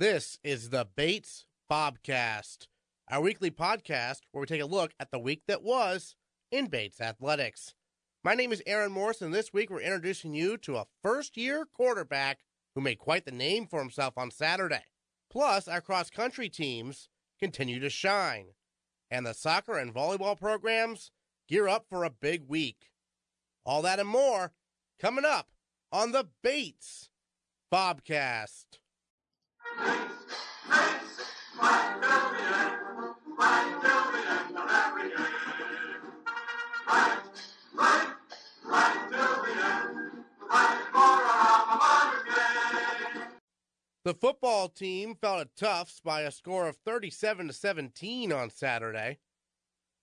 This is the Bates Bobcast, our weekly podcast where we take a look at the week that was in Bates athletics. My name is Aaron Morris, and this week we're introducing you to a first year quarterback who made quite the name for himself on Saturday. Plus, our cross country teams continue to shine, and the soccer and volleyball programs gear up for a big week. All that and more coming up on the Bates Bobcast. The football team fell at Tufts by a score of 37 to 17 on Saturday.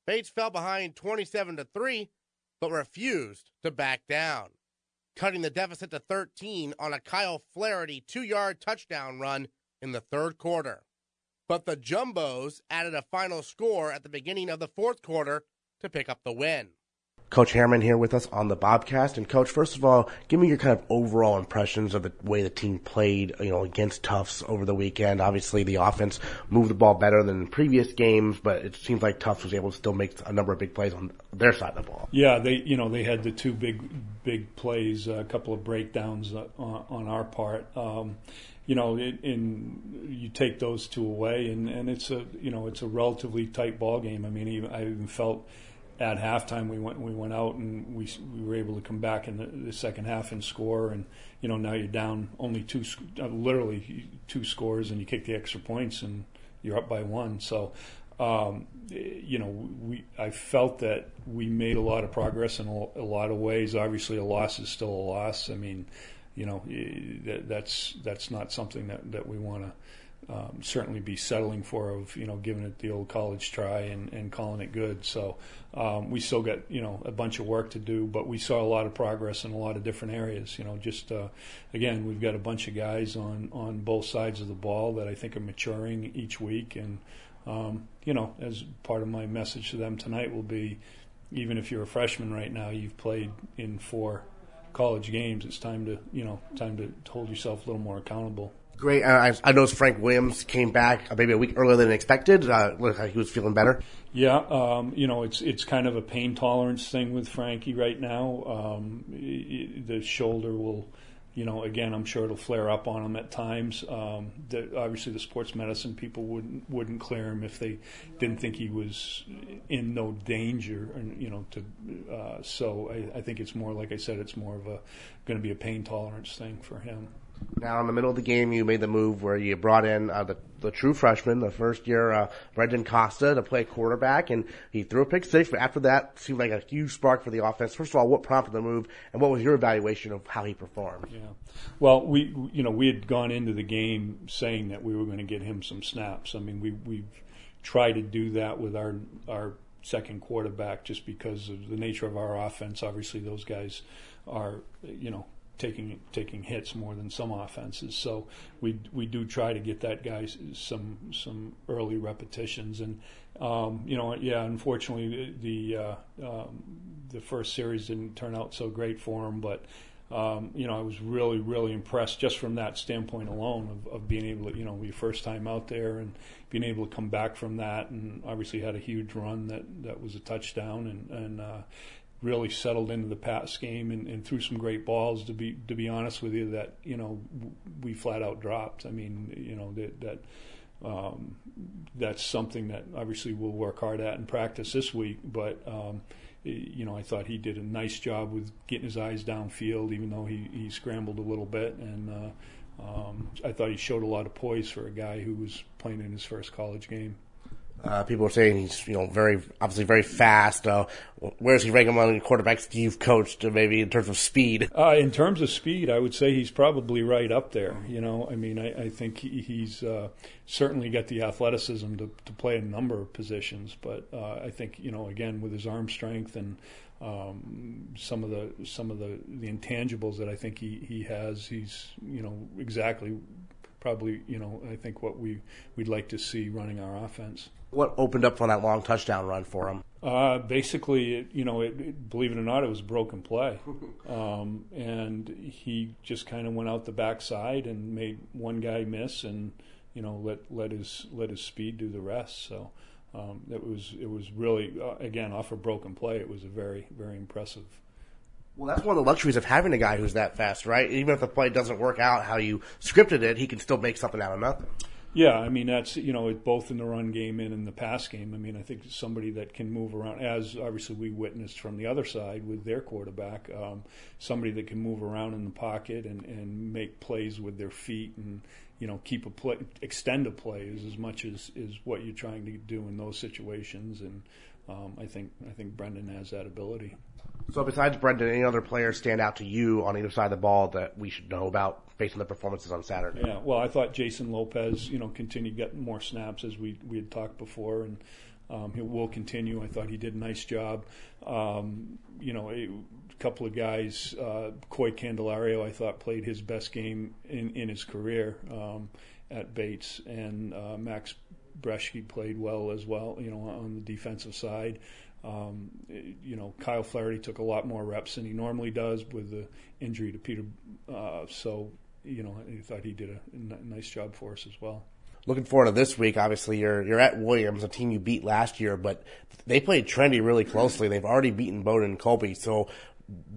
Bates fell behind 27 to 3 but refused to back down, cutting the deficit to 13 on a Kyle Flaherty 2-yard touchdown run in the third quarter. But the Jumbos added a final score at the beginning of the fourth quarter to pick up the win. Coach Harriman here with us on the Bobcast. And Coach, first of all, give me your kind of overall impressions of the way the team played, you know, against Tufts over the weekend. Obviously, the offense moved the ball better than in previous games, but it seems like Tufts was able to still make a number of big plays on their side of the ball. Yeah, they, you know, they had the two big, big plays, a couple of breakdowns uh, on, on our part. Um, you know, in you take those two away, and, and it's a you know it's a relatively tight ball game. I mean, even, I even felt at halftime we went we went out and we we were able to come back in the, the second half and score. And you know now you're down only two uh, literally two scores and you kick the extra points and you're up by one. So um, you know we I felt that we made a lot of progress in a lot of ways. Obviously a loss is still a loss. I mean you know that, that's that's not something that that we want to um, certainly be settling for of you know giving it the old college try and, and calling it good. So um, we still got you know a bunch of work to do, but we saw a lot of progress in a lot of different areas. You know, just uh, again we've got a bunch of guys on on both sides of the ball that I think are maturing each week, and um, you know as part of my message to them tonight will be, even if you're a freshman right now, you've played in four college games. It's time to you know time to hold yourself a little more accountable great. Uh, I, I noticed Frank Williams came back uh, maybe a week earlier than expected. Uh, looked like he was feeling better. Yeah, um, you know, it's it's kind of a pain tolerance thing with Frankie right now. Um, the shoulder will, you know, again, I'm sure it'll flare up on him at times. Um, the, obviously, the sports medicine people wouldn't wouldn't clear him if they didn't think he was in no danger, and you know, to uh, so I, I think it's more like I said, it's more of a going to be a pain tolerance thing for him. Now, in the middle of the game, you made the move where you brought in uh, the the true freshman, the first year uh, Brendan Costa, to play quarterback, and he threw a pick six. But after that, seemed like a huge spark for the offense. First of all, what prompted the move, and what was your evaluation of how he performed? Yeah, well, we you know we had gone into the game saying that we were going to get him some snaps. I mean, we we've tried to do that with our our second quarterback just because of the nature of our offense. Obviously, those guys are you know taking taking hits more than some offenses. So we we do try to get that guy some some early repetitions, and um, you know, yeah, unfortunately the uh, um, the first series didn't turn out so great for him, but. Um, you know, I was really, really impressed just from that standpoint alone of, of being able to, you know, your first time out there and being able to come back from that, and obviously had a huge run that that was a touchdown, and and uh, really settled into the pass game and, and threw some great balls. To be to be honest with you, that you know we flat out dropped. I mean, you know that that. Um, that's something that obviously we'll work hard at in practice this week. But um, you know, I thought he did a nice job with getting his eyes downfield, even though he, he scrambled a little bit. And uh, um, I thought he showed a lot of poise for a guy who was playing in his first college game. Uh, people are saying he's, you know, very, obviously very fast. Uh, where's he rank among the quarterbacks you've coached, maybe in terms of speed? Uh, in terms of speed, I would say he's probably right up there. You know, I mean, I, I think he, he's uh, certainly got the athleticism to, to play a number of positions. But uh, I think, you know, again, with his arm strength and um, some of the some of the, the intangibles that I think he, he has, he's, you know, exactly probably, you know, I think what we we'd like to see running our offense. What opened up on that long touchdown run for him? Uh, basically, it, you know, it, it, believe it or not, it was a broken play, um, and he just kind of went out the backside and made one guy miss, and you know, let let his let his speed do the rest. So um, it was it was really uh, again off a broken play. It was a very very impressive. Well, that's one of the luxuries of having a guy who's that fast, right? Even if the play doesn't work out how you scripted it, he can still make something out of nothing. Yeah, I mean that's you know both in the run game and in the pass game. I mean I think somebody that can move around, as obviously we witnessed from the other side with their quarterback, um, somebody that can move around in the pocket and, and make plays with their feet and you know keep a play, extend a play is as much as is what you're trying to do in those situations. And um, I think I think Brendan has that ability. So besides Brendan, any other players stand out to you on either side of the ball that we should know about based on the performances on Saturday? Yeah, well, I thought Jason Lopez, you know, continued getting more snaps as we we had talked before, and um, he will continue. I thought he did a nice job. Um, you know, a couple of guys, uh, Coy Candelario, I thought played his best game in in his career um, at Bates, and uh, Max Breschke played well as well. You know, on the defensive side. Um, you know, Kyle Flaherty took a lot more reps than he normally does with the injury to Peter. Uh, so, you know, I thought he did a, n- nice job for us as well. Looking forward to this week. Obviously, you're you're at Williams, a team you beat last year, but they played Trinity really closely. They've already beaten Bowdoin and Colby. So,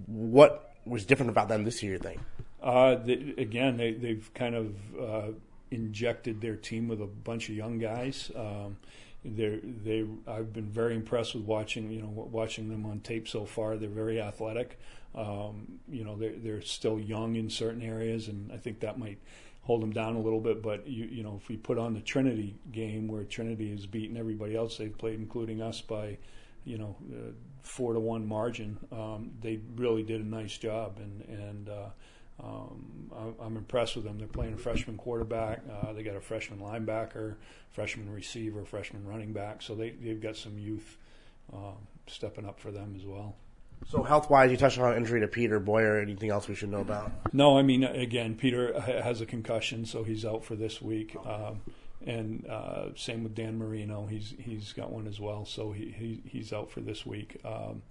what was different about them this year? You think? Uh, the, again, they, they've kind of uh, injected their team with a bunch of young guys. Um, they they I've been very impressed with watching you know watching them on tape so far. They're very athletic. Um, you know they're they're still young in certain areas, and I think that might hold them down a little bit. But you you know if we put on the Trinity game where Trinity has beaten everybody else they've played, including us by you know uh, four to one margin, um, they really did a nice job, and and uh, um, I'm impressed with them. They're playing a freshman quarterback. Uh, they got a freshman linebacker, freshman receiver, freshman running back. So they they've got some youth uh, stepping up for them as well. So health wise, you touched on injury to Peter Boyer. Anything else we should know about? No, I mean again, Peter has a concussion, so he's out for this week. Um, and uh, same with Dan Marino, he's he's got one as well, so he, he he's out for this week. Um,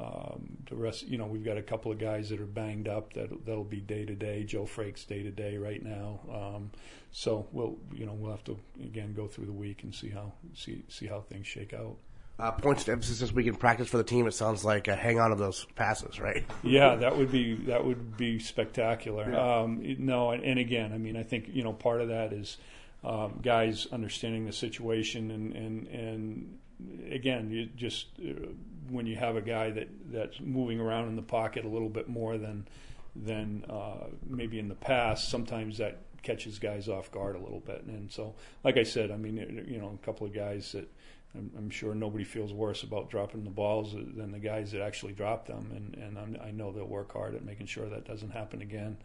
um, the rest, you know, we've got a couple of guys that are banged up that that'll be day to day. Joe Frakes day to day right now. Um, so we'll, you know, we'll have to again go through the week and see how see see how things shake out. Uh, points to emphasis this week in practice for the team. It sounds like a hang on to those passes, right? yeah, that would be that would be spectacular. Yeah. Um, no, and, and, again, I mean, I think you know part of that is um, guys understanding the situation and and and again, you just uh, when you have a guy that that's moving around in the pocket a little bit more than than uh, maybe in the past, sometimes that catches guys off guard a little bit. And so, like I said, I mean, you know, a couple of guys that I'm, I'm sure nobody feels worse about dropping the balls than the guys that actually drop them, and and I'm, i know they'll work hard at making sure that doesn't happen again.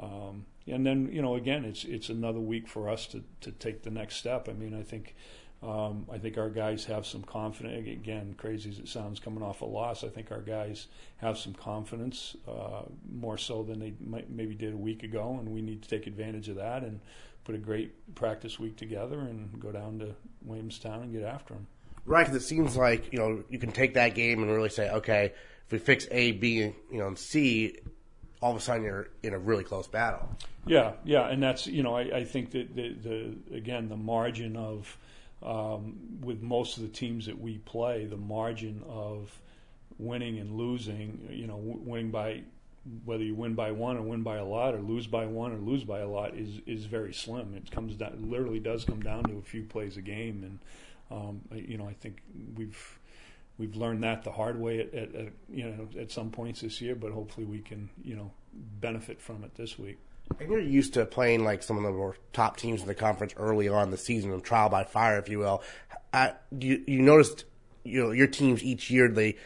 Um, and then you know, again, it's it's another week for us to to take the next step. I mean, I think um, I think our guys have some confidence. Again, crazy as it sounds, coming off a loss, I think our guys have some confidence uh, more so than they might, maybe did a week ago, and we need to take advantage of that and put a great practice week together and go down to Williamstown and get after them. Right, because it seems like you know you can take that game and really say, okay, if we fix A, B, you know, and C, all of a sudden you're in a really close battle. Yeah, yeah, and that's you know I, I think that the, the again the margin of um, with most of the teams that we play, the margin of winning and losing, you know, winning by whether you win by one or win by a lot or lose by one or lose by a lot is is very slim. It comes down, literally does come down to a few plays a game, and um, you know, I think we've we've learned that the hard way at, at, at you know at some points this year, but hopefully we can you know benefit from it this week. And you're used to playing like some of the more top teams in the conference early on the season, of trial by fire, if you will. Uh, you, you noticed, you know, your teams each year they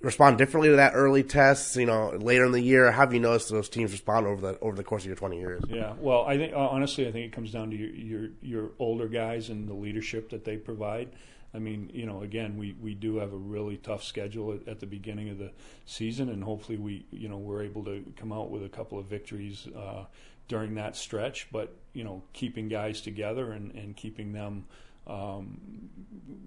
respond differently to that early test. You know, later in the year, how have you noticed those teams respond over the over the course of your 20 years? Yeah, well, I think honestly, I think it comes down to your, your your older guys and the leadership that they provide. I mean, you know, again, we, we do have a really tough schedule at, at, the beginning of the season, and hopefully we, you know, we're able to come out with a couple of victories uh, during that stretch. But you know, keeping guys together and, and keeping them um,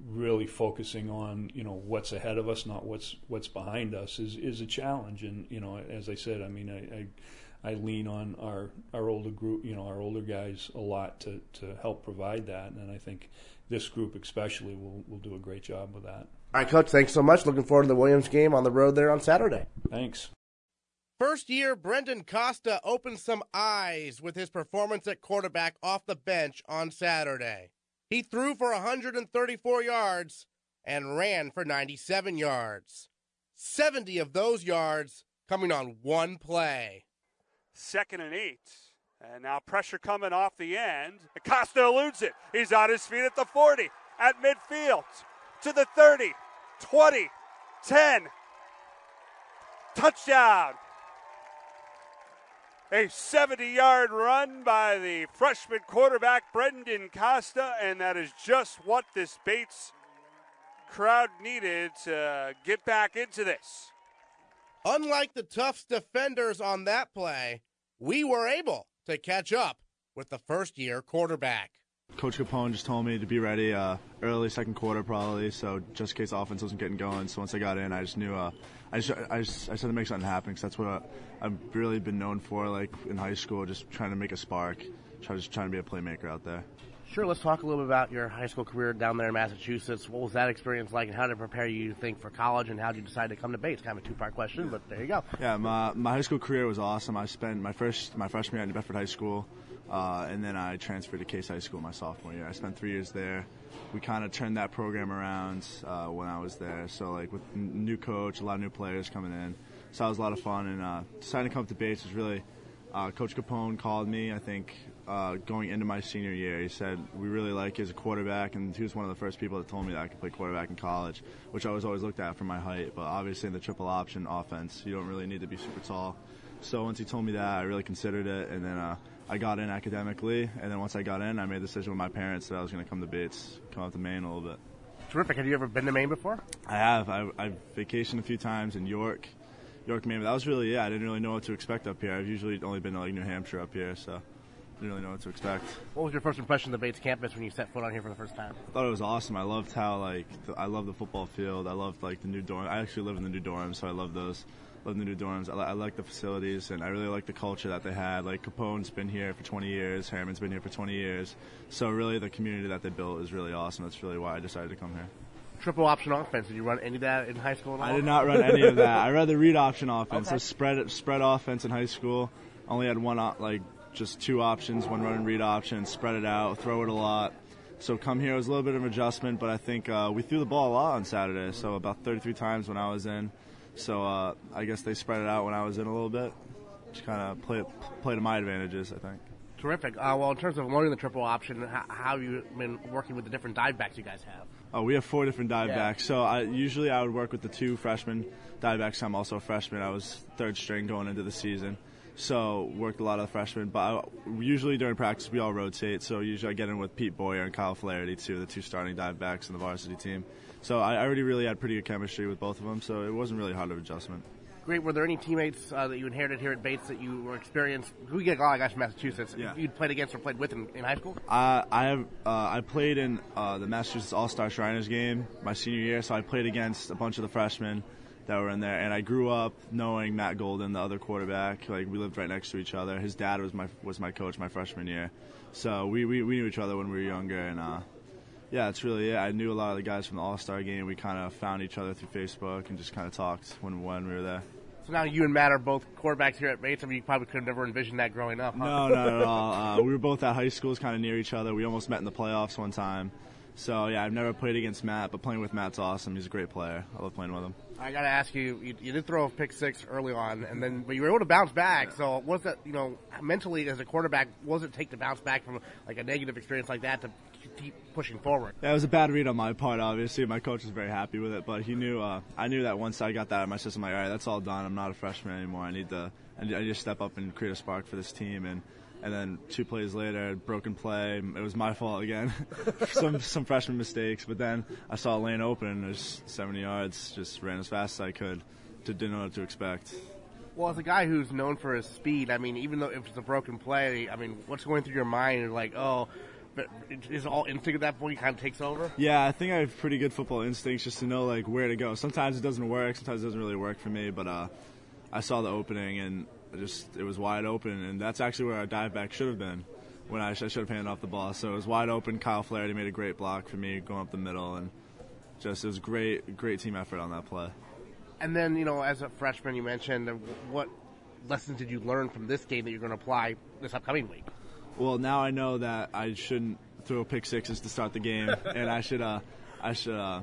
really focusing on you know what's ahead of us, not what's what's behind us, is is a challenge. And you know, as I said, I mean, I, I I lean on our our older group, you know, our older guys a lot to to help provide that, and I think this group especially will will do a great job with that. All right, coach. Thanks so much. Looking forward to the Williams game on the road there on Saturday. Thanks. First year, Brendan Costa opened some eyes with his performance at quarterback off the bench on Saturday. He threw for 134 yards and ran for 97 yards. 70 of those yards coming on one play. Second and eight. And now pressure coming off the end. Costa eludes it. He's on his feet at the 40, at midfield, to the 30, 20, 10. Touchdown. A 70 yard run by the freshman quarterback, Brendan Costa, and that is just what this Bates crowd needed to get back into this. Unlike the Tufts defenders on that play, we were able to catch up with the first year quarterback. Coach Capone just told me to be ready uh, early second quarter probably, so just in case offense wasn't getting going. So once I got in, I just knew uh, I just I just I just had to make something happen because that's what uh, I've really been known for, like in high school, just trying to make a spark, try just trying to be a playmaker out there. Sure, let's talk a little bit about your high school career down there in Massachusetts. What was that experience like, and how did it prepare you, you think, for college, and how did you decide to come to Bates? Kind of a two-part question, but there you go. Yeah, my, my high school career was awesome. I spent my first my freshman year at New Bedford High School, uh, and then I transferred to Case High School my sophomore year. I spent three years there. We kind of turned that program around uh, when I was there. So like with new coach, a lot of new players coming in, so that was a lot of fun. And uh, deciding to come up to Bates was really uh, Coach Capone called me, I think, uh, going into my senior year. He said, We really like a quarterback. And he was one of the first people that told me that I could play quarterback in college, which I was always looked at for my height. But obviously, in the triple option offense, you don't really need to be super tall. So once he told me that, I really considered it. And then uh, I got in academically. And then once I got in, I made a decision with my parents that I was going to come to Bates, come up to Maine a little bit. Terrific. Have you ever been to Maine before? I have. I, I've vacationed a few times in York. York, Maine. But that was really yeah. I didn't really know what to expect up here. I've usually only been to like New Hampshire up here, so didn't really know what to expect. What was your first impression of the Bates campus when you set foot on here for the first time? I thought it was awesome. I loved how like the, I love the football field. I loved like the new dorm. I actually live in the new dorm, so I love those. Love the new dorms. I, li- I like the facilities, and I really like the culture that they had. Like Capone's been here for 20 years, Harriman's been here for 20 years. So really, the community that they built is really awesome. That's really why I decided to come here triple option offense. Did you run any of that in high school? I did not run any of that. I ran the read option offense, okay. so spread spread offense in high school. Only had one like just two options, one run and read option, spread it out, throw it a lot. So come here it was a little bit of an adjustment, but I think uh, we threw the ball a lot on Saturday. So about 33 times when I was in. So uh, I guess they spread it out when I was in a little bit. Just kind of play play to my advantages, I think. Terrific. Uh, well, in terms of learning the triple option, how, how have you been working with the different dive backs you guys have? Oh, we have four different dive yeah. backs. So I usually I would work with the two freshmen dive backs. I'm also a freshman. I was third string going into the season, so worked a lot of the freshmen. But I, usually during practice we all rotate. So usually I get in with Pete Boyer and Kyle Flaherty too, the two starting dive backs in the varsity team. So I already really had pretty good chemistry with both of them. So it wasn't really hard of adjustment. Great. Were there any teammates uh, that you inherited here at Bates that you were experienced? We get a lot of guys from Massachusetts. Yeah. You'd played against or played with in, in high school? Uh, I have. Uh, I played in uh, the Massachusetts All Star Shriners game my senior year, so I played against a bunch of the freshmen that were in there, and I grew up knowing Matt Golden, the other quarterback. Like we lived right next to each other. His dad was my was my coach my freshman year, so we we, we knew each other when we were younger, and uh, yeah, it's really it. I knew a lot of the guys from the All Star game. We kind of found each other through Facebook and just kind of talked when when we were there. So now you and Matt are both quarterbacks here at Bates. I mean, you probably could have never envisioned that growing up. Huh? No, not at all. Uh, we were both at high schools, kind of near each other. We almost met in the playoffs one time. So yeah, I've never played against Matt, but playing with Matt's awesome. He's a great player. I love playing with him. I got to ask you, you, you, did throw a pick six early on, and then but you were able to bounce back. So was that you know mentally as a quarterback, what does it take to bounce back from like a negative experience like that to keep pushing forward? Yeah, it was a bad read on my part. Obviously, my coach was very happy with it, but he knew uh, I knew that once I got that out of my system, like all right, that's all done. I'm not a freshman anymore. I need to I just step up and create a spark for this team and and then two plays later, broken play. It was my fault again. some some freshman mistakes, but then I saw a lane open. And there's 70 yards. Just ran as fast as I could. To didn't know what to expect. Well, as a guy who's known for his speed, I mean, even though if it's a broken play, I mean, what's going through your mind? Like, oh, but is all instinct at that point kind of takes over? Yeah, I think I have pretty good football instincts just to know like where to go. Sometimes it doesn't work. Sometimes it doesn't really work for me. But uh, I saw the opening and I just it was wide open, and that's actually where our dive back should have been. When I, sh- I should have handed off the ball, so it was wide open. Kyle Flaherty made a great block for me going up the middle, and just it was great, great team effort on that play. And then, you know, as a freshman, you mentioned uh, what lessons did you learn from this game that you're going to apply this upcoming week? Well, now I know that I shouldn't throw pick sixes to start the game, and I should, uh, I should uh,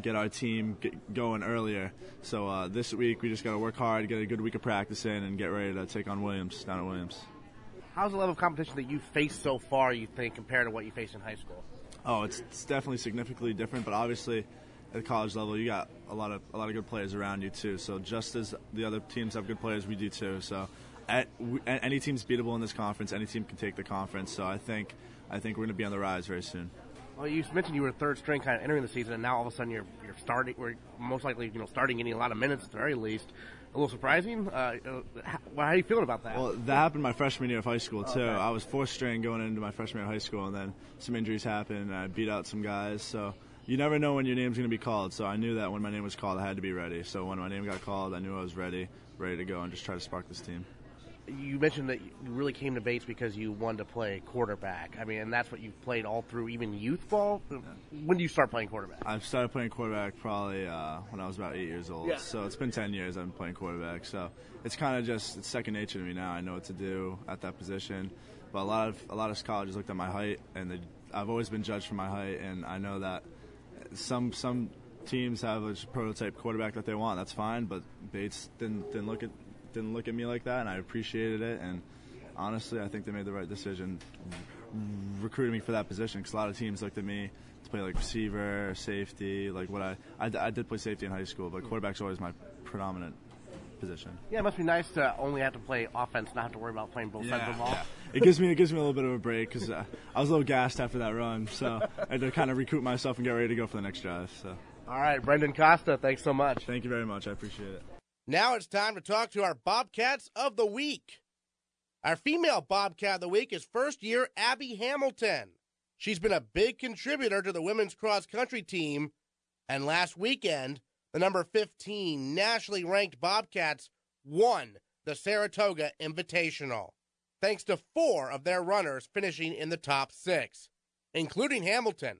get our team get going earlier. So uh, this week we just got to work hard, get a good week of practice in, and get ready to take on Williams down at Williams. How's the level of competition that you've faced so far? You think compared to what you faced in high school? Oh, it's, it's definitely significantly different, but obviously at the college level, you got a lot of a lot of good players around you too. So just as the other teams have good players, we do too. So at, we, any team's beatable in this conference. Any team can take the conference. So I think I think we're going to be on the rise very soon. Well, you mentioned you were third string kind of entering the season, and now all of a sudden you're you're starting. We're most likely you know starting getting a lot of minutes at the very least. A little surprising. Uh, how, how are you feeling about that? Well, that happened my freshman year of high school too. Okay. I was fourth string going into my freshman year of high school, and then some injuries happened. And I beat out some guys, so you never know when your name's going to be called. So I knew that when my name was called, I had to be ready. So when my name got called, I knew I was ready, ready to go, and just try to spark this team you mentioned that you really came to Bates because you wanted to play quarterback. I mean, and that's what you've played all through, even youth ball. When do you start playing quarterback? I started playing quarterback probably uh, when I was about eight years old. Yeah. So it's been ten years I've been playing quarterback. So it's kind of just it's second nature to me now. I know what to do at that position. But a lot of a lot of colleges looked at my height, and they, I've always been judged for my height, and I know that some some teams have a prototype quarterback that they want. That's fine, but Bates didn't didn't look at didn't look at me like that, and I appreciated it. And honestly, I think they made the right decision recruiting me for that position because a lot of teams looked at me to play like receiver, safety, like what I, I, I did play safety in high school, but quarterback's always my predominant position. Yeah, it must be nice to only have to play offense, not have to worry about playing both yeah, sides of the ball. Yeah. It gives me it gives me a little bit of a break because uh, I was a little gassed after that run, so I had to kind of recoup myself and get ready to go for the next drive. So. All right, Brendan Costa, thanks so much. Thank you very much. I appreciate it. Now it's time to talk to our Bobcats of the Week. Our female Bobcat of the Week is first year Abby Hamilton. She's been a big contributor to the women's cross country team, and last weekend, the number 15 nationally ranked Bobcats won the Saratoga Invitational, thanks to four of their runners finishing in the top six, including Hamilton.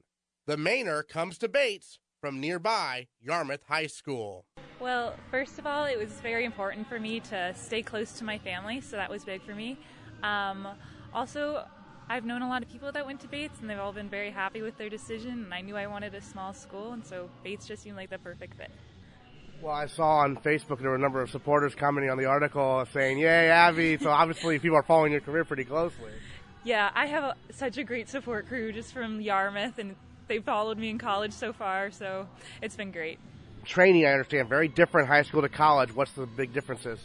The Mainer comes to Bates from nearby Yarmouth High School. Well, first of all, it was very important for me to stay close to my family, so that was big for me. Um, also, I've known a lot of people that went to Bates, and they've all been very happy with their decision. And I knew I wanted a small school, and so Bates just seemed like the perfect fit. Well, I saw on Facebook there were a number of supporters commenting on the article saying, "Yay, Abby!" so obviously, people are following your career pretty closely. Yeah, I have a, such a great support crew just from Yarmouth, and they followed me in college so far, so it's been great training, I understand, very different high school to college. What's the big differences?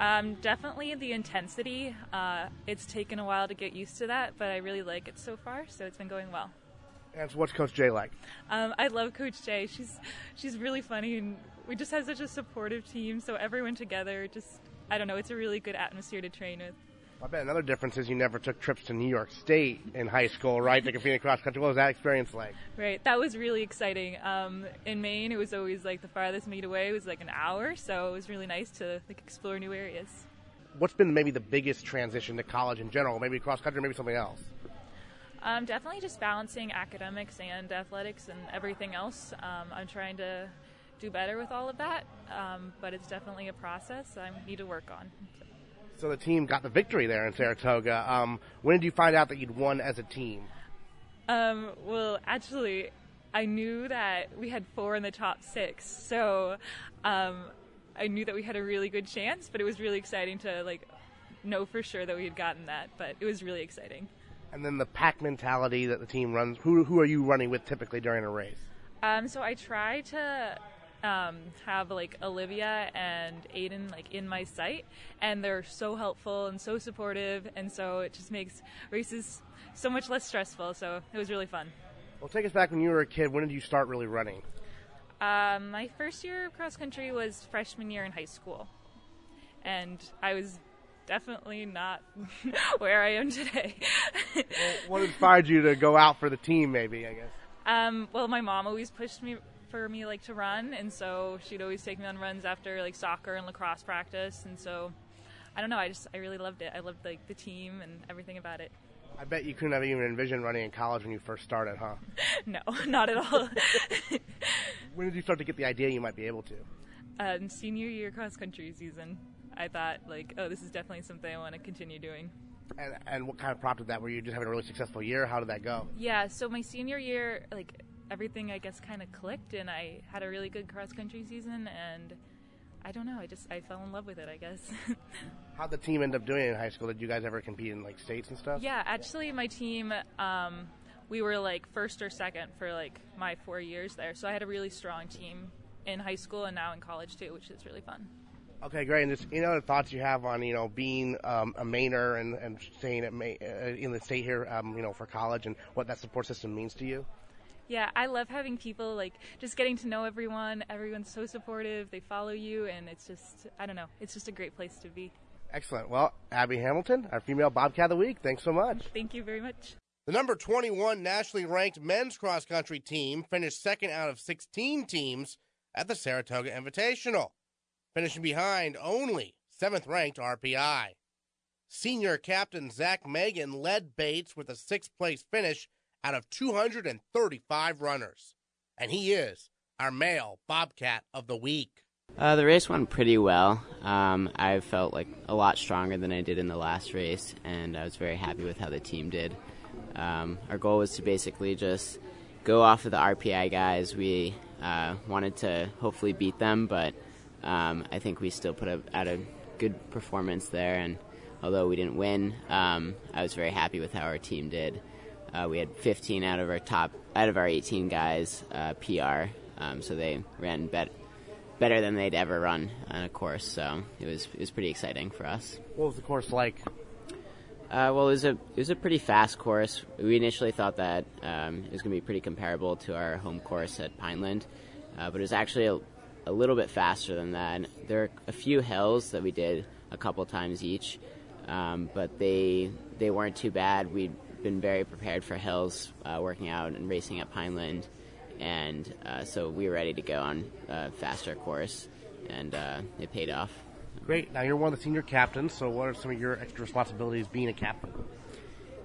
Um, definitely the intensity. Uh, it's taken a while to get used to that, but I really like it so far, so it's been going well. And so what's Coach Jay like? Um, I love Coach Jay. She's she's really funny, and we just have such a supportive team. So everyone together, just I don't know, it's a really good atmosphere to train with. I bet another difference is you never took trips to New York State in high school, right? To compete in cross country. What was that experience like? Right, that was really exciting. Um, in Maine, it was always like the farthest meet away was like an hour, so it was really nice to like explore new areas. What's been maybe the biggest transition to college in general? Maybe cross country, maybe something else. Um, definitely just balancing academics and athletics and everything else. Um, I'm trying to do better with all of that, um, but it's definitely a process I need to work on. So. The team got the victory there in Saratoga. Um, when did you find out that you'd won as a team? Um, well, actually, I knew that we had four in the top six, so um, I knew that we had a really good chance. But it was really exciting to like know for sure that we had gotten that. But it was really exciting. And then the pack mentality that the team runs. Who who are you running with typically during a race? Um, so I try to um, have like Olivia and Aiden like in my sight, and they're so helpful and so supportive, and so it just makes races so much less stressful. So it was really fun. Well, take us back when you were a kid. When did you start really running? Um, my first year of cross country was freshman year in high school, and I was definitely not where I am today. well, what inspired you to go out for the team? Maybe I guess. Um, well, my mom always pushed me for me like to run, and so she'd always take me on runs after like soccer and lacrosse practice, and so I don't know. I just I really loved it. I loved like the team and everything about it. I bet you couldn't have even envisioned running in college when you first started, huh? no, not at all. when did you start to get the idea you might be able to? Um, senior year cross country season. I thought like, oh, this is definitely something I want to continue doing. And and what kind of prompted that? Were you just having a really successful year? How did that go? Yeah, so my senior year, like everything, I guess, kind of clicked, and I had a really good cross country season, and I don't know, I just I fell in love with it, I guess. How'd the team end up doing in high school? Did you guys ever compete in like states and stuff? Yeah, actually, my team. Um, we were like first or second for like my four years there, so I had a really strong team in high school and now in college too, which is really fun. Okay, great. And just any other thoughts you have on you know being um, a Mainer and, and staying at May, uh, in the state here, um, you know, for college and what that support system means to you? Yeah, I love having people like just getting to know everyone. Everyone's so supportive. They follow you, and it's just I don't know. It's just a great place to be. Excellent. Well, Abby Hamilton, our female Bobcat of the week. Thanks so much. Thank you very much. The number 21 nationally ranked men's cross country team finished second out of 16 teams at the Saratoga Invitational finishing behind only seventh ranked RPI. Senior captain Zach Magin led Bates with a sixth place finish out of 235 runners. And he is our male Bobcat of the week. Uh, the race went pretty well. Um, I felt like a lot stronger than I did in the last race, and I was very happy with how the team did. Um, our goal was to basically just go off of the RPI guys. We uh, wanted to hopefully beat them, but um, I think we still put out a good performance there, and although we didn't win, um, I was very happy with how our team did. Uh, we had 15 out of our top, out of our 18 guys uh, PR, um, so they ran bet- better than they'd ever run on a course. So it was it was pretty exciting for us. What was the course like? Uh, well, it was a it was a pretty fast course. We initially thought that um, it was going to be pretty comparable to our home course at Pineland, uh, but it was actually a, a little bit faster than that. There are a few hills that we did a couple times each, um, but they they weren't too bad. We'd been very prepared for hills, uh, working out and racing at Pineland, and uh, so we were ready to go on a faster course, and uh, it paid off. Great. Now you're one of the senior captains. So what are some of your extra responsibilities being a captain?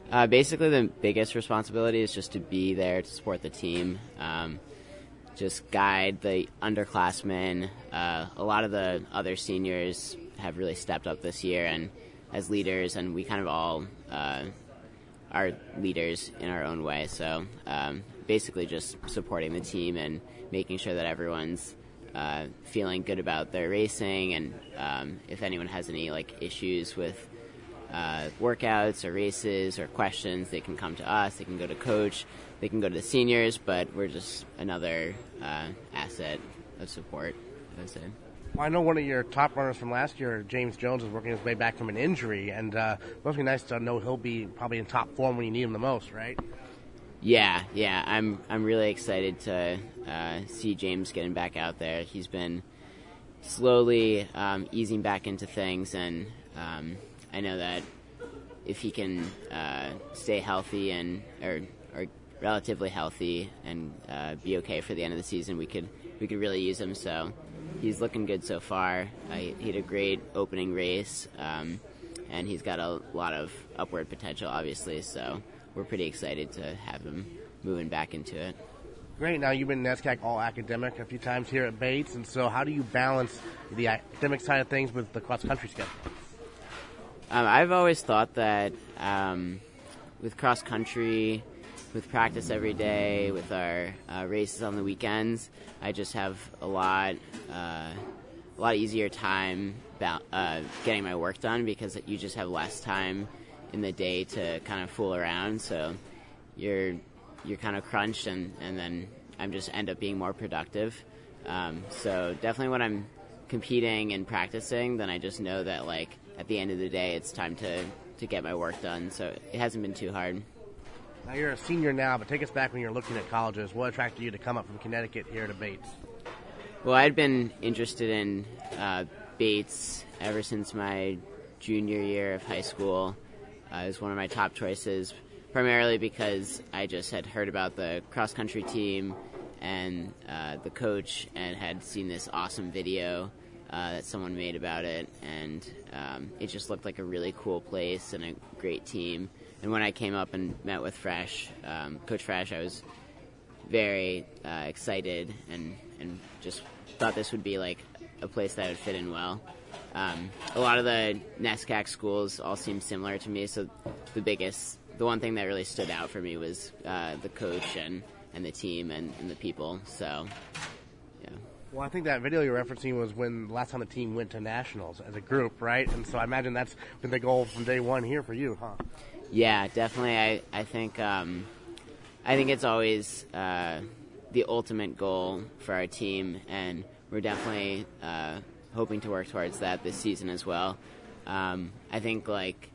Uh, basically, the biggest responsibility is just to be there to support the team. Um, just guide the underclassmen. Uh, a lot of the other seniors have really stepped up this year and as leaders, and we kind of all uh, are leaders in our own way. So um, basically, just supporting the team and making sure that everyone's uh, feeling good about their racing, and um, if anyone has any like issues with uh, workouts or races or questions, they can come to us. They can go to coach they can go to the seniors, but we're just another uh, asset of support. I would say. Well, I know one of your top runners from last year, James Jones, is working his way back from an injury, and uh, it must be nice to know he'll be probably in top form when you need him the most, right? Yeah, yeah. I'm I'm really excited to uh, see James getting back out there. He's been slowly um, easing back into things, and um, I know that if he can uh, stay healthy and or or relatively healthy and uh, be okay for the end of the season, we could we could really use him. So he's looking good so far. Uh, he had a great opening race, um, and he's got a lot of upward potential, obviously. So we're pretty excited to have him moving back into it. Great. Now you've been NESCAC All Academic a few times here at Bates, and so how do you balance the academic side of things with the cross country schedule? Um, I've always thought that um, with cross country with practice every day, with our uh, races on the weekends, I just have a lot, uh, a lot easier time about, uh, getting my work done because you just have less time in the day to kind of fool around. So you're you're kind of crunched, and and then I'm just end up being more productive. Um, so definitely when I'm competing and practicing, then I just know that like at the end of the day, it's time to to get my work done. So it hasn't been too hard. Now you're a senior now, but take us back when you're looking at colleges. What attracted you to come up from Connecticut here to Bates? Well, I'd been interested in uh, Bates ever since my junior year of high school. Uh, it was one of my top choices, primarily because I just had heard about the cross country team and uh, the coach and had seen this awesome video uh, that someone made about it, and um, it just looked like a really cool place and a great team. And when I came up and met with Fresh, um, Coach Fresh, I was very uh, excited and and just thought this would be like a place that would fit in well. Um, a lot of the NESCAC schools all seem similar to me, so the biggest, the one thing that really stood out for me was uh, the coach and, and the team and, and the people. So, yeah. Well, I think that video you're referencing was when last time the team went to nationals as a group, right? And so I imagine that's been the goal from day one here for you, huh? Yeah, definitely. I I think um, I think it's always uh, the ultimate goal for our team, and we're definitely uh, hoping to work towards that this season as well. Um, I think like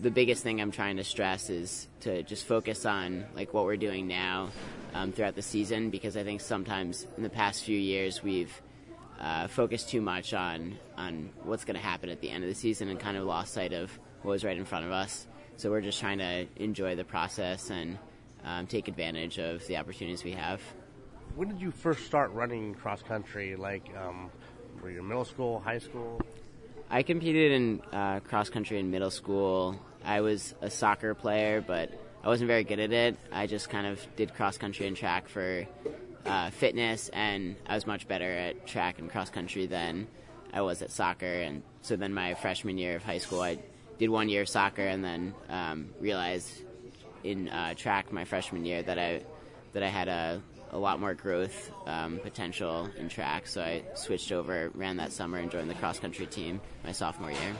the biggest thing I'm trying to stress is to just focus on like what we're doing now um, throughout the season because I think sometimes in the past few years we've uh, focused too much on on what's going to happen at the end of the season and kind of lost sight of what was right in front of us. So we're just trying to enjoy the process and um, take advantage of the opportunities we have. When did you first start running cross country? Like, um, were you in middle school, high school? I competed in uh, cross country in middle school. I was a soccer player, but I wasn't very good at it. I just kind of did cross country and track for uh, fitness, and I was much better at track and cross country than I was at soccer. And so then my freshman year of high school, I did one year of soccer, and then um, realized in uh, track my freshman year that I that I had a a lot more growth um, potential in track. So I switched over, ran that summer, and joined the cross country team my sophomore year.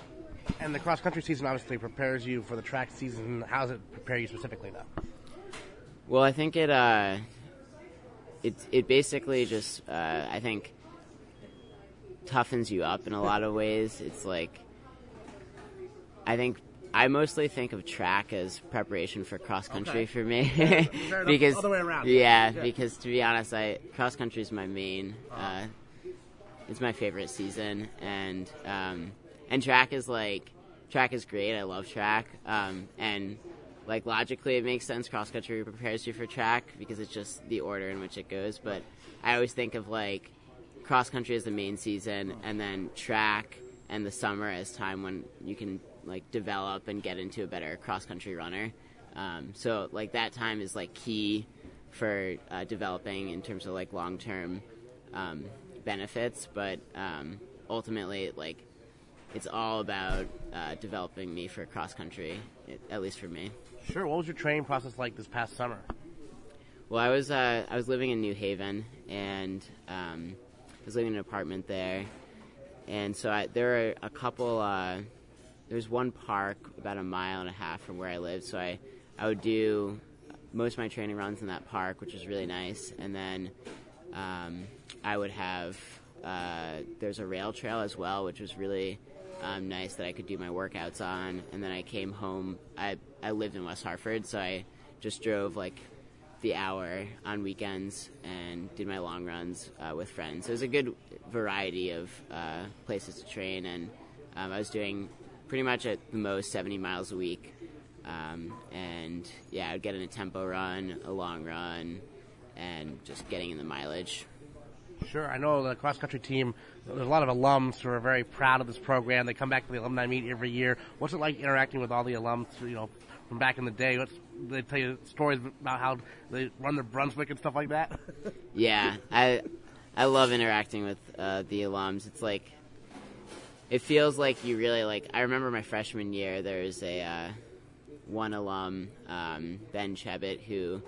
And the cross country season obviously prepares you for the track season. How does it prepare you specifically, though? Well, I think it uh, it it basically just uh, I think toughens you up in a lot of ways. It's like I think I mostly think of track as preparation for cross country Okay. for me because Other way around. Yeah, Yeah. because to be honest, I cross country is my main. Uh, it's my favorite season, and um, and track is like track is great. I love track, um, and like logically it makes sense. Cross country prepares you for track because it's just the order in which it goes. But I always think of like cross country as the main season, and then track and the summer as time when you can like develop and get into a better cross country runner. Um, so like that time is like key for uh, developing in terms of like long term um, benefits, but um, ultimately like it's all about uh, developing me for cross country, at least for me. Sure. What was your training process like this past summer? Well, I was uh, I was living in New Haven, and um, I was living in an apartment there, and so I, there were a couple. There's one park about a mile and a half from where I lived, so I I would do most of my training runs in that park, which was really nice, and then um, I would have uh, there's a rail trail as well, which was really um, nice that I could do my workouts on. And then I came home. I I lived in West Hartford, so I just drove like the hour on weekends and did my long runs uh, with friends. It was a good variety of uh, places to train, and um, I was doing pretty much at the most 70 miles a week. Um, and yeah, I would get in a tempo run, a long run, and just getting in the mileage. Sure. I know the cross country team. There's a lot of alums who are very proud of this program. They come back to the alumni meet every year. What's it like interacting with all the alums? You know, from back in the day. What's they tell you stories about how they run their Brunswick and stuff like that? Yeah, I I love interacting with uh, the alums. It's like it feels like you really like. I remember my freshman year. There was a uh, one alum, um, Ben Chebbett, who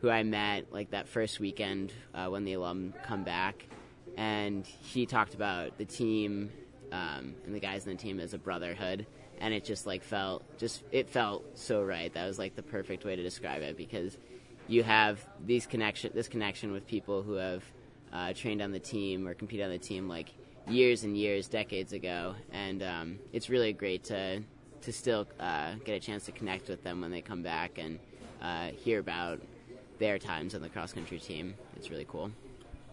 who I met like that first weekend uh, when the alum come back, and he talked about the team um, and the guys in the team as a brotherhood, and it just like felt just it felt so right. That was like the perfect way to describe it because you have these connection this connection with people who have uh, trained on the team or competed on the team like years and years, decades ago, and um, it's really great to to still uh, get a chance to connect with them when they come back and uh, hear about their times on the cross country team. It's really cool.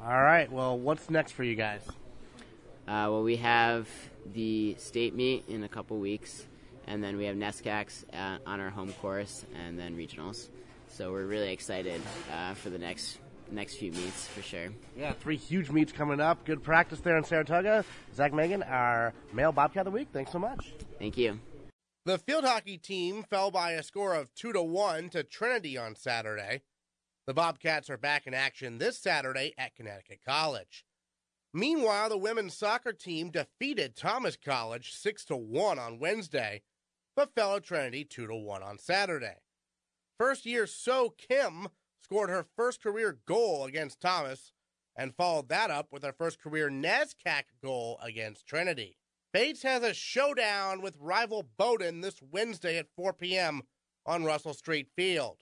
all right. Well, what's next for you guys? Uh, well, we have the state meet in a couple weeks, and then we have NESCACs uh, on our home course, and then regionals. So we're really excited uh, for the next next few meets for sure. Yeah, three huge meets coming up. Good practice there in Saratoga. Zach Magin, our male Bobcat of the week. Thanks so much. Thank you. The field hockey team fell by a score of 2 to 1 to Trinity on Saturday. The Bobcats are back in action this Saturday at Connecticut College. Meanwhile, the women's soccer team defeated Thomas College 6 to 1 on Wednesday, but fell at Trinity 2 to 1 on Saturday. First year So Kim scored her first career goal against Thomas and followed that up with her first career NESCAC goal against Trinity. Bates has a showdown with rival Bowdoin this Wednesday at 4 p.m. on Russell Street Field.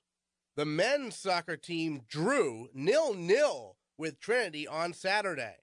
The men's soccer team drew nil-nil with Trinity on Saturday,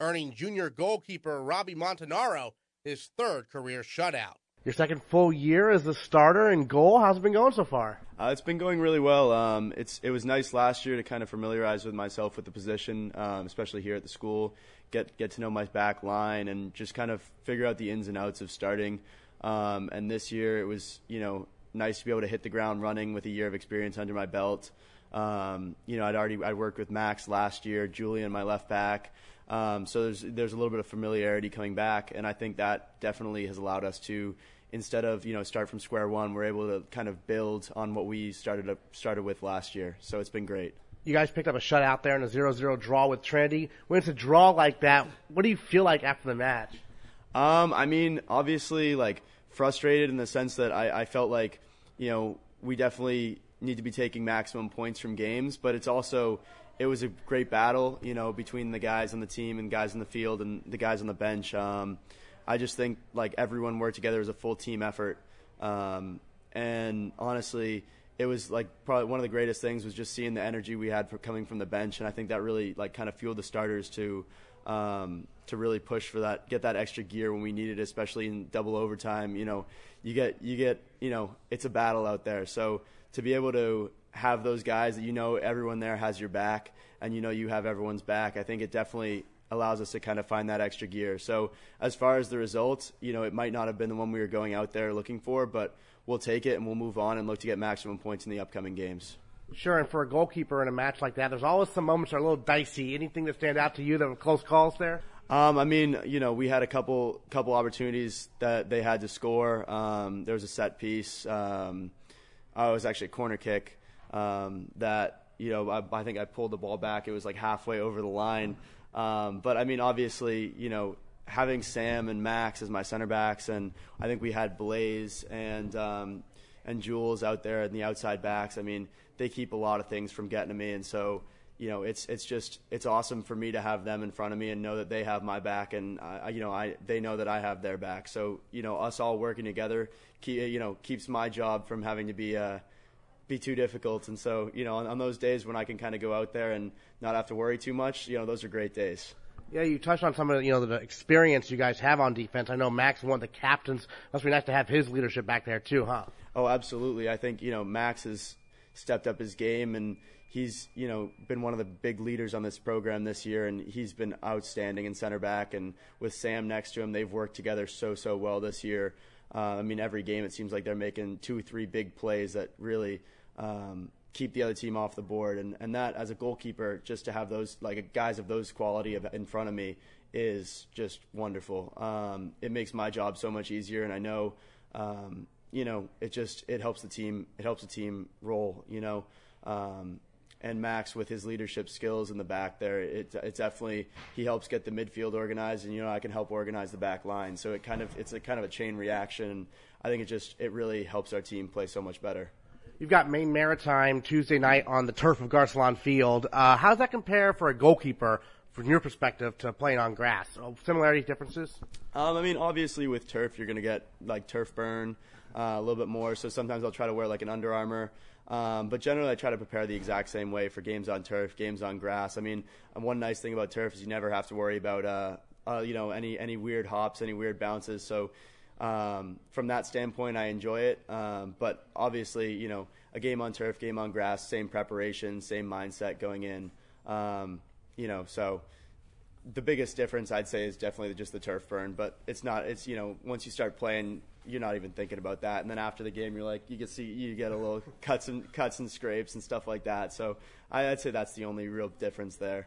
earning junior goalkeeper Robbie Montanaro his third career shutout. Your second full year as the starter and goal. How's it been going so far? Uh, it's been going really well. Um, it's it was nice last year to kind of familiarize with myself with the position, um, especially here at the school. Get get to know my back line and just kind of figure out the ins and outs of starting. Um, and this year it was you know nice to be able to hit the ground running with a year of experience under my belt. Um, you know I'd already I worked with Max last year, Julian my left back. Um, so there's there's a little bit of familiarity coming back, and I think that definitely has allowed us to instead of you know start from square one, we're able to kind of build on what we started up, started with last year. So it's been great. You guys picked up a shutout there in a 0-0 draw with Trinity. When it's a draw like that, what do you feel like after the match? Um, I mean, obviously, like frustrated in the sense that I, I felt like you know we definitely need to be taking maximum points from games, but it's also it was a great battle, you know, between the guys on the team and guys in the field and the guys on the bench. Um, I just think like everyone worked together as a full team effort. Um, and honestly, it was like probably one of the greatest things was just seeing the energy we had for coming from the bench, and I think that really like kind of fueled the starters to um, to really push for that, get that extra gear when we needed, it, especially in double overtime. You know, you get you get you know it's a battle out there, so to be able to have those guys that you know everyone there has your back, and you know you have everyone's back, I think it definitely allows us to kind of find that extra gear. So as far as the results, you know, it might not have been the one we were going out there looking for, but we'll take it and we'll move on and look to get maximum points in the upcoming games. Sure, and for a goalkeeper in a match like that, there's always some moments that are a little dicey. Anything that stand out to you that were close calls there? Um, I mean, you know, we had a couple couple opportunities that they had to score. Um, there was a set piece. Um, oh, it was actually a corner kick um, that you know I, I think I pulled the ball back. It was like halfway over the line. Um, but I mean, obviously, you know, having Sam and Max as my center backs, and I think we had Blaze and um, and Jules out there in the outside backs. I mean, they keep a lot of things from getting to me, and so you know, it's it's just it's awesome for me to have them in front of me and know that they have my back, and I, you know, I they know that I have their back. So you know, us all working together, you know, keeps my job from having to be. Uh, be too difficult. And so, you know, on, on those days when I can kind of go out there and not have to worry too much, you know, those are great days. Yeah, you touched on some of the, you know the experience you guys have on defense. I know Max one of the captains. Must be nice to have his leadership back there too, huh? Oh, absolutely. I think you know Max has stepped up his game and he's you know been one of the big leaders on this program this year, and he's been outstanding in center back. And with Sam next to him, they've worked together so so well this year. Uh, I mean, every game it seems like they're making two, three big plays that really um, keep the other team off the board. And, and that, as a goalkeeper, just to have those like guys of those quality of, in front of me is just wonderful. Um, it makes my job so much easier, and I know, um, you know, it just it helps the team. It helps the team roll. You know. And Max with his leadership skills in the back there, it, it's definitely he helps get the midfield organized, and you know I can help organize the back line. So it kind of it's a kind of a chain reaction. I think it just it really helps our team play so much better. You've got Maine Maritime Tuesday night on the turf of Garcelon Field. Uh, how does that compare for a goalkeeper from your perspective to playing on grass? Similarities, differences? Um, I mean, obviously with turf, you're going to get like turf burn uh, a little bit more. So sometimes I'll try to wear like an Under Armour. Um, but generally, I try to prepare the exact same way for games on turf, games on grass. I mean, one nice thing about turf is you never have to worry about, uh, uh, you know, any any weird hops, any weird bounces. So um, from that standpoint, I enjoy it. Um, but obviously, you know, a game on turf, game on grass, same preparation, same mindset going in. Um, you know, so the biggest difference I'd say is definitely just the turf burn, but it's not. It's you know once you start playing, you're not even thinking about that, and then after the game, you're like you can see you get a little cuts and cuts and scrapes and stuff like that. So I'd say that's the only real difference there.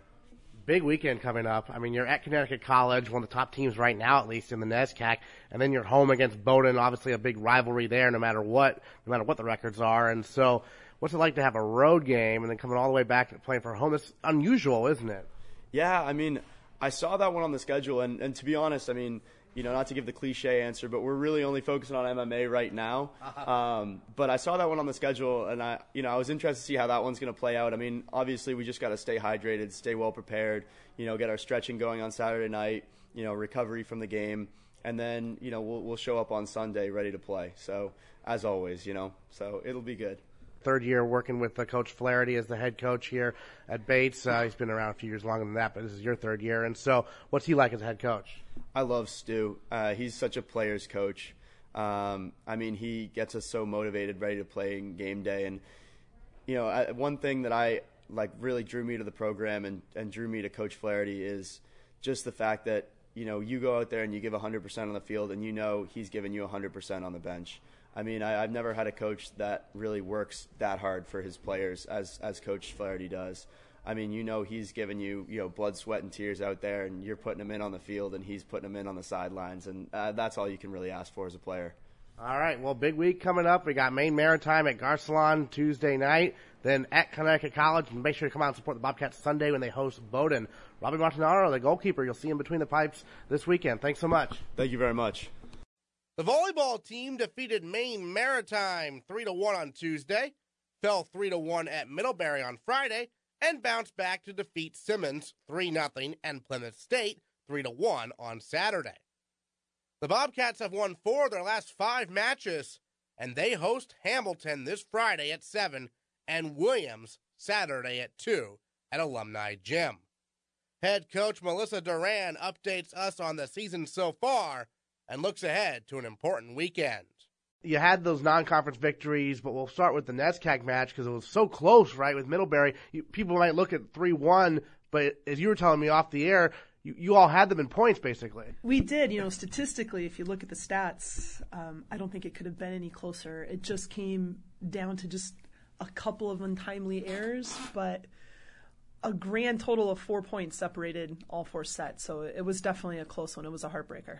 Big weekend coming up. I mean, you're at Connecticut College, one of the top teams right now, at least in the NESCAC, and then you're home against Bowdoin. Obviously, a big rivalry there, no matter what, no matter what the records are. And so, what's it like to have a road game and then coming all the way back to playing for home? It's unusual, isn't it? Yeah, I mean, I saw that one on the schedule, and, and to be honest, I mean, you know, not to give the cliche answer, but we're really only focusing on MMA right now. Um, but I saw that one on the schedule, and I, you know, I was interested to see how that one's going to play out. I mean, obviously, we just got to stay hydrated, stay well prepared. You know, get our stretching going on Saturday night. You know, recovery from the game, and then you know we'll we'll show up on Sunday ready to play. So as always, you know, so it'll be good third year working with uh, Coach Flaherty as the head coach here at Bates. Uh, he's been around a few years longer than that, but this is your third year. And so, what's he like as a head coach? I love Stu. Uh, he's such a player's coach. Um, I mean, he gets us so motivated, ready to play in game day. And you know, I, one thing that I like really drew me to the program and, and drew me to Coach Flaherty is just the fact that you know you go out there and you give 100% on the field, and you know he's giving you 100% on the bench. I mean, I, have never had a coach that really works that hard for his players as as Coach Flaherty does. I mean, you know, he's giving you you know blood, sweat, and tears out there, and you're putting him in on the field, and he's putting him in on the sidelines, and uh, that's all you can really ask for as a player. All right, well, big week coming up. We got Maine Maritime at Garcelon Tuesday night, then at Connecticut College, and make sure to come out and support the Bobcats Sunday when they host Bowdoin. Robbie Montanaro, the goalkeeper, you'll see him between the pipes this weekend. Thanks so much. Thank you very much. The volleyball team defeated Maine Maritime 3 to 1 on Tuesday, fell 3 to 1 at Middlebury on Friday, and bounced back to defeat Simmons 3 0 and Plymouth State 3 to 1 on Saturday. The Bobcats have won 4 of their last 5 matches, and they host Hamilton this Friday at 7 and Williams Saturday at 2 at Alumni Gym. Head coach Melissa DeRan updates us on the season so far and looks ahead to an important weekend. You had those non-conference victories, but we'll start with the NESCAC match because it was so close, right? With Middlebury, you, people might look at three-one, but as you were telling me off the air, you, you, all had them in points basically. We did. You know, statistically, if you look at the stats, um, I don't think it could have been any closer. It just came down to just a couple of untimely errors, but a grand total of four points separated all four sets. So it was definitely a close one. It was a heartbreaker.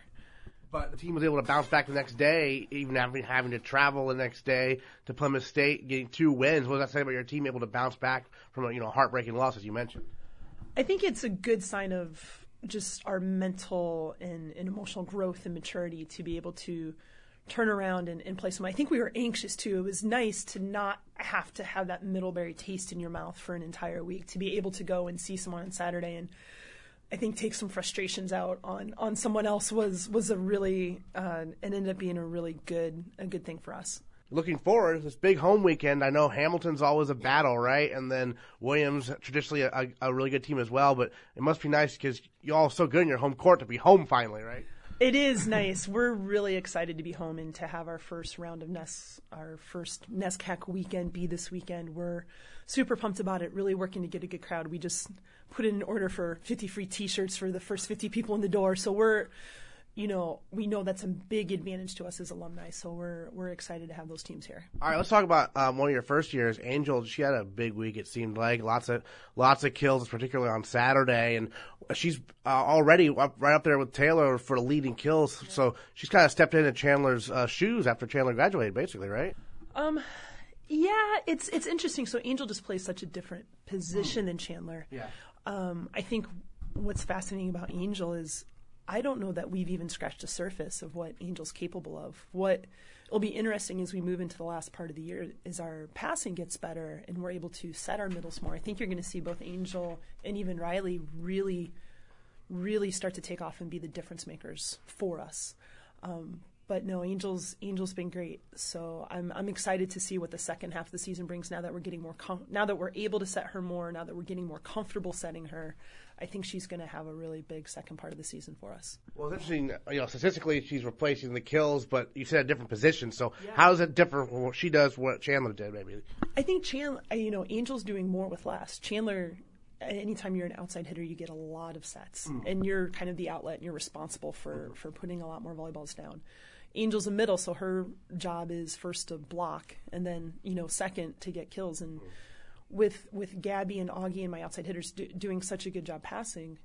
But the team was able to bounce back the next day, even having having to travel the next day to Plymouth State, getting two wins. What does that say about your team able to bounce back from a you know heartbreaking loss, as you mentioned? I think it's a good sign of just our mental and, and emotional growth and maturity to be able to turn around and, and play some. I think we were anxious too. It was nice to not have to have that Middlebury taste in your mouth for an entire week, to be able to go and see someone on Saturday and I think take some frustrations out on on someone else was was a really uh, and ended up being a really good a good thing for us. Looking forward, to this big home weekend. I know Hamilton's always a battle, right? And then Williams, traditionally a, a really good team as well. But it must be nice because you all so good in your home court to be home finally, right? It is nice. We're really excited to be home and to have our first round of Nes, our first NESCAC weekend be this weekend. We're super pumped about it. Really working to get a good crowd. We just put in an order for 50 free T-shirts for the first 50 people in the door. So we're, you know, we know that's a big advantage to us as alumni. So we're we're excited to have those teams here. All right, let's talk about um, one of your first years, Angel. She had a big week. It seemed like lots of lots of kills, particularly on Saturday, and she's uh, already up, right up there with Taylor for leading kills. So she's kind of stepped into Chandler's uh, shoes after Chandler graduated, basically, right? Um, yeah, it's it's interesting. So Angel just plays such a different position than Chandler. Yeah. Um, I think what's fascinating about Angel is I don't know that we've even scratched the surface of what Angel's capable of. What will be interesting as we move into the last part of the year is our passing gets better and we're able to set our middles more. I think you're going to see both Angel and even Riley really, really start to take off and be the difference makers for us. Um, but no, Angels Angels been great. So I'm I'm excited to see what the second half of the season brings. Now that we're getting more com- now that we're able to set her more, now that we're getting more comfortable setting her, I think she's going to have a really big second part of the season for us. Well, it's interesting. You know, statistically, she's replacing the kills, but you said a different position. So yeah. how does it differ from what she does, what Chandler did, maybe? I think Chandler, you know, Angel's doing more with less. Chandler anytime you're an outside hitter, you get a lot of sets, mm. and you're kind of the outlet, and you're responsible for for putting a lot more volleyballs down. Angel's a middle, so her job is first to block, and then you know second to get kills. And with with Gabby and Augie and my outside hitters do, doing such a good job passing,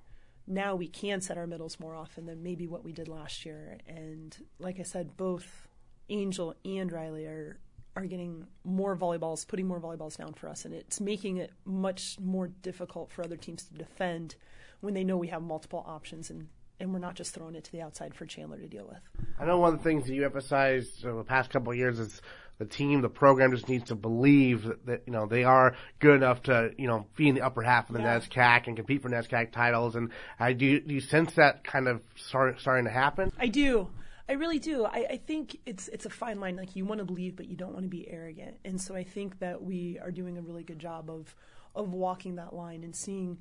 now we can set our middles more often than maybe what we did last year. And like I said, both Angel and Riley are are getting more volleyballs, putting more volleyballs down for us, and it's making it much more difficult for other teams to defend when they know we have multiple options and and we're not just throwing it to the outside for Chandler to deal with. I know one of the things that you emphasized over the past couple of years is the team, the program just needs to believe that, you know they are good enough to you know be in the upper half of the yeah. NESCAC and compete for NESCAC titles. And I do, do you sense that kind of start, starting to happen? I do. I really do. I, I think it's it's a fine line. Like you want to believe, but you don't want to be arrogant. And so I think that we are doing a really good job of of walking that line and seeing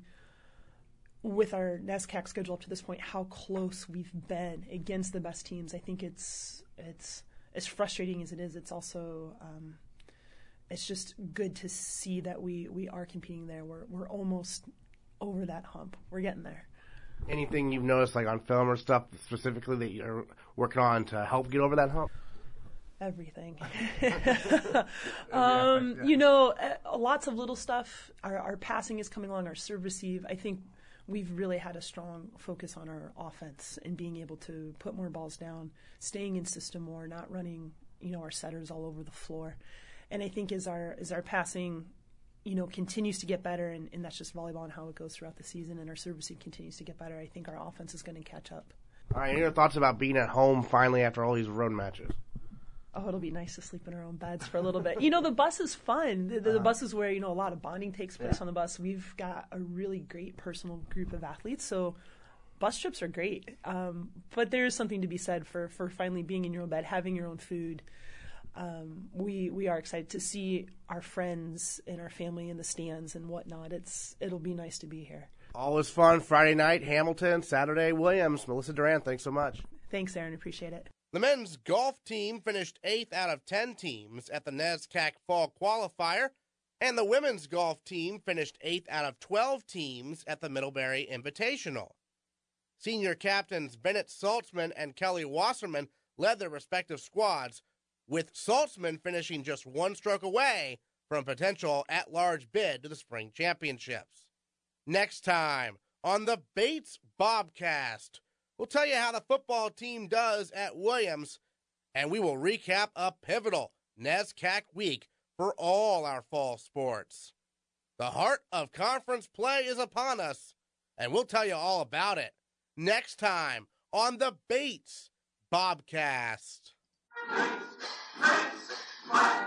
with our NESCAC schedule up to this point how close we've been against the best teams. I think it's it's as frustrating as it is. It's also um, it's just good to see that we we are competing there. We're we're almost over that hump. We're getting there anything you've noticed, like on film or stuff specifically, that you're working on to help get over that hump? Everything. um, You know, uh, lots of little stuff. Our, our passing is coming along, our serve receive. I think we've really had a strong focus on our offense and being able to put more balls down, staying in system more, not running, you know, our setters all over the floor. And I think as our as our passing you know, continues to get better, and, and that's just volleyball and how it goes throughout the season. And our servicing continues to get better. I think our offense is going to catch up. All right, your thoughts about being at home finally after all these road matches? Oh, it'll be nice to sleep in our own beds for a little bit. You know, the bus is fun. The, the, uh-huh. the bus is where you know a lot of bonding takes place yeah. on the bus. We've got a really great personal group of athletes, so bus trips are great. Um, but there is something to be said for for finally being in your own bed, having your own food um, we we are excited to see our friends and our family in the stands and whatnot. It's it'll be nice to be here. Always fun. Friday night, Hamilton. Saturday, Williams. Melissa DeRan, thanks so much. Thanks, Aaron. Appreciate it. The men's golf team finished eighth out of ten teams at the NESCAC Fall Qualifier, and the women's golf team finished eighth out of twelve teams at the Middlebury Invitational. Senior captains Bennett Saltzman and Kelly Wasserman led their respective squads with Saltzman finishing just one stroke away from potential at large bid to the spring championships. Next time on the Bates Bobcast, We'll tell you how the football team does at Williams, and we will recap a pivotal NESCAC week for all our fall sports. The heart of conference play is upon us, and we'll tell you all about it next time on the Bates Bobcast. Bates, Bates, my.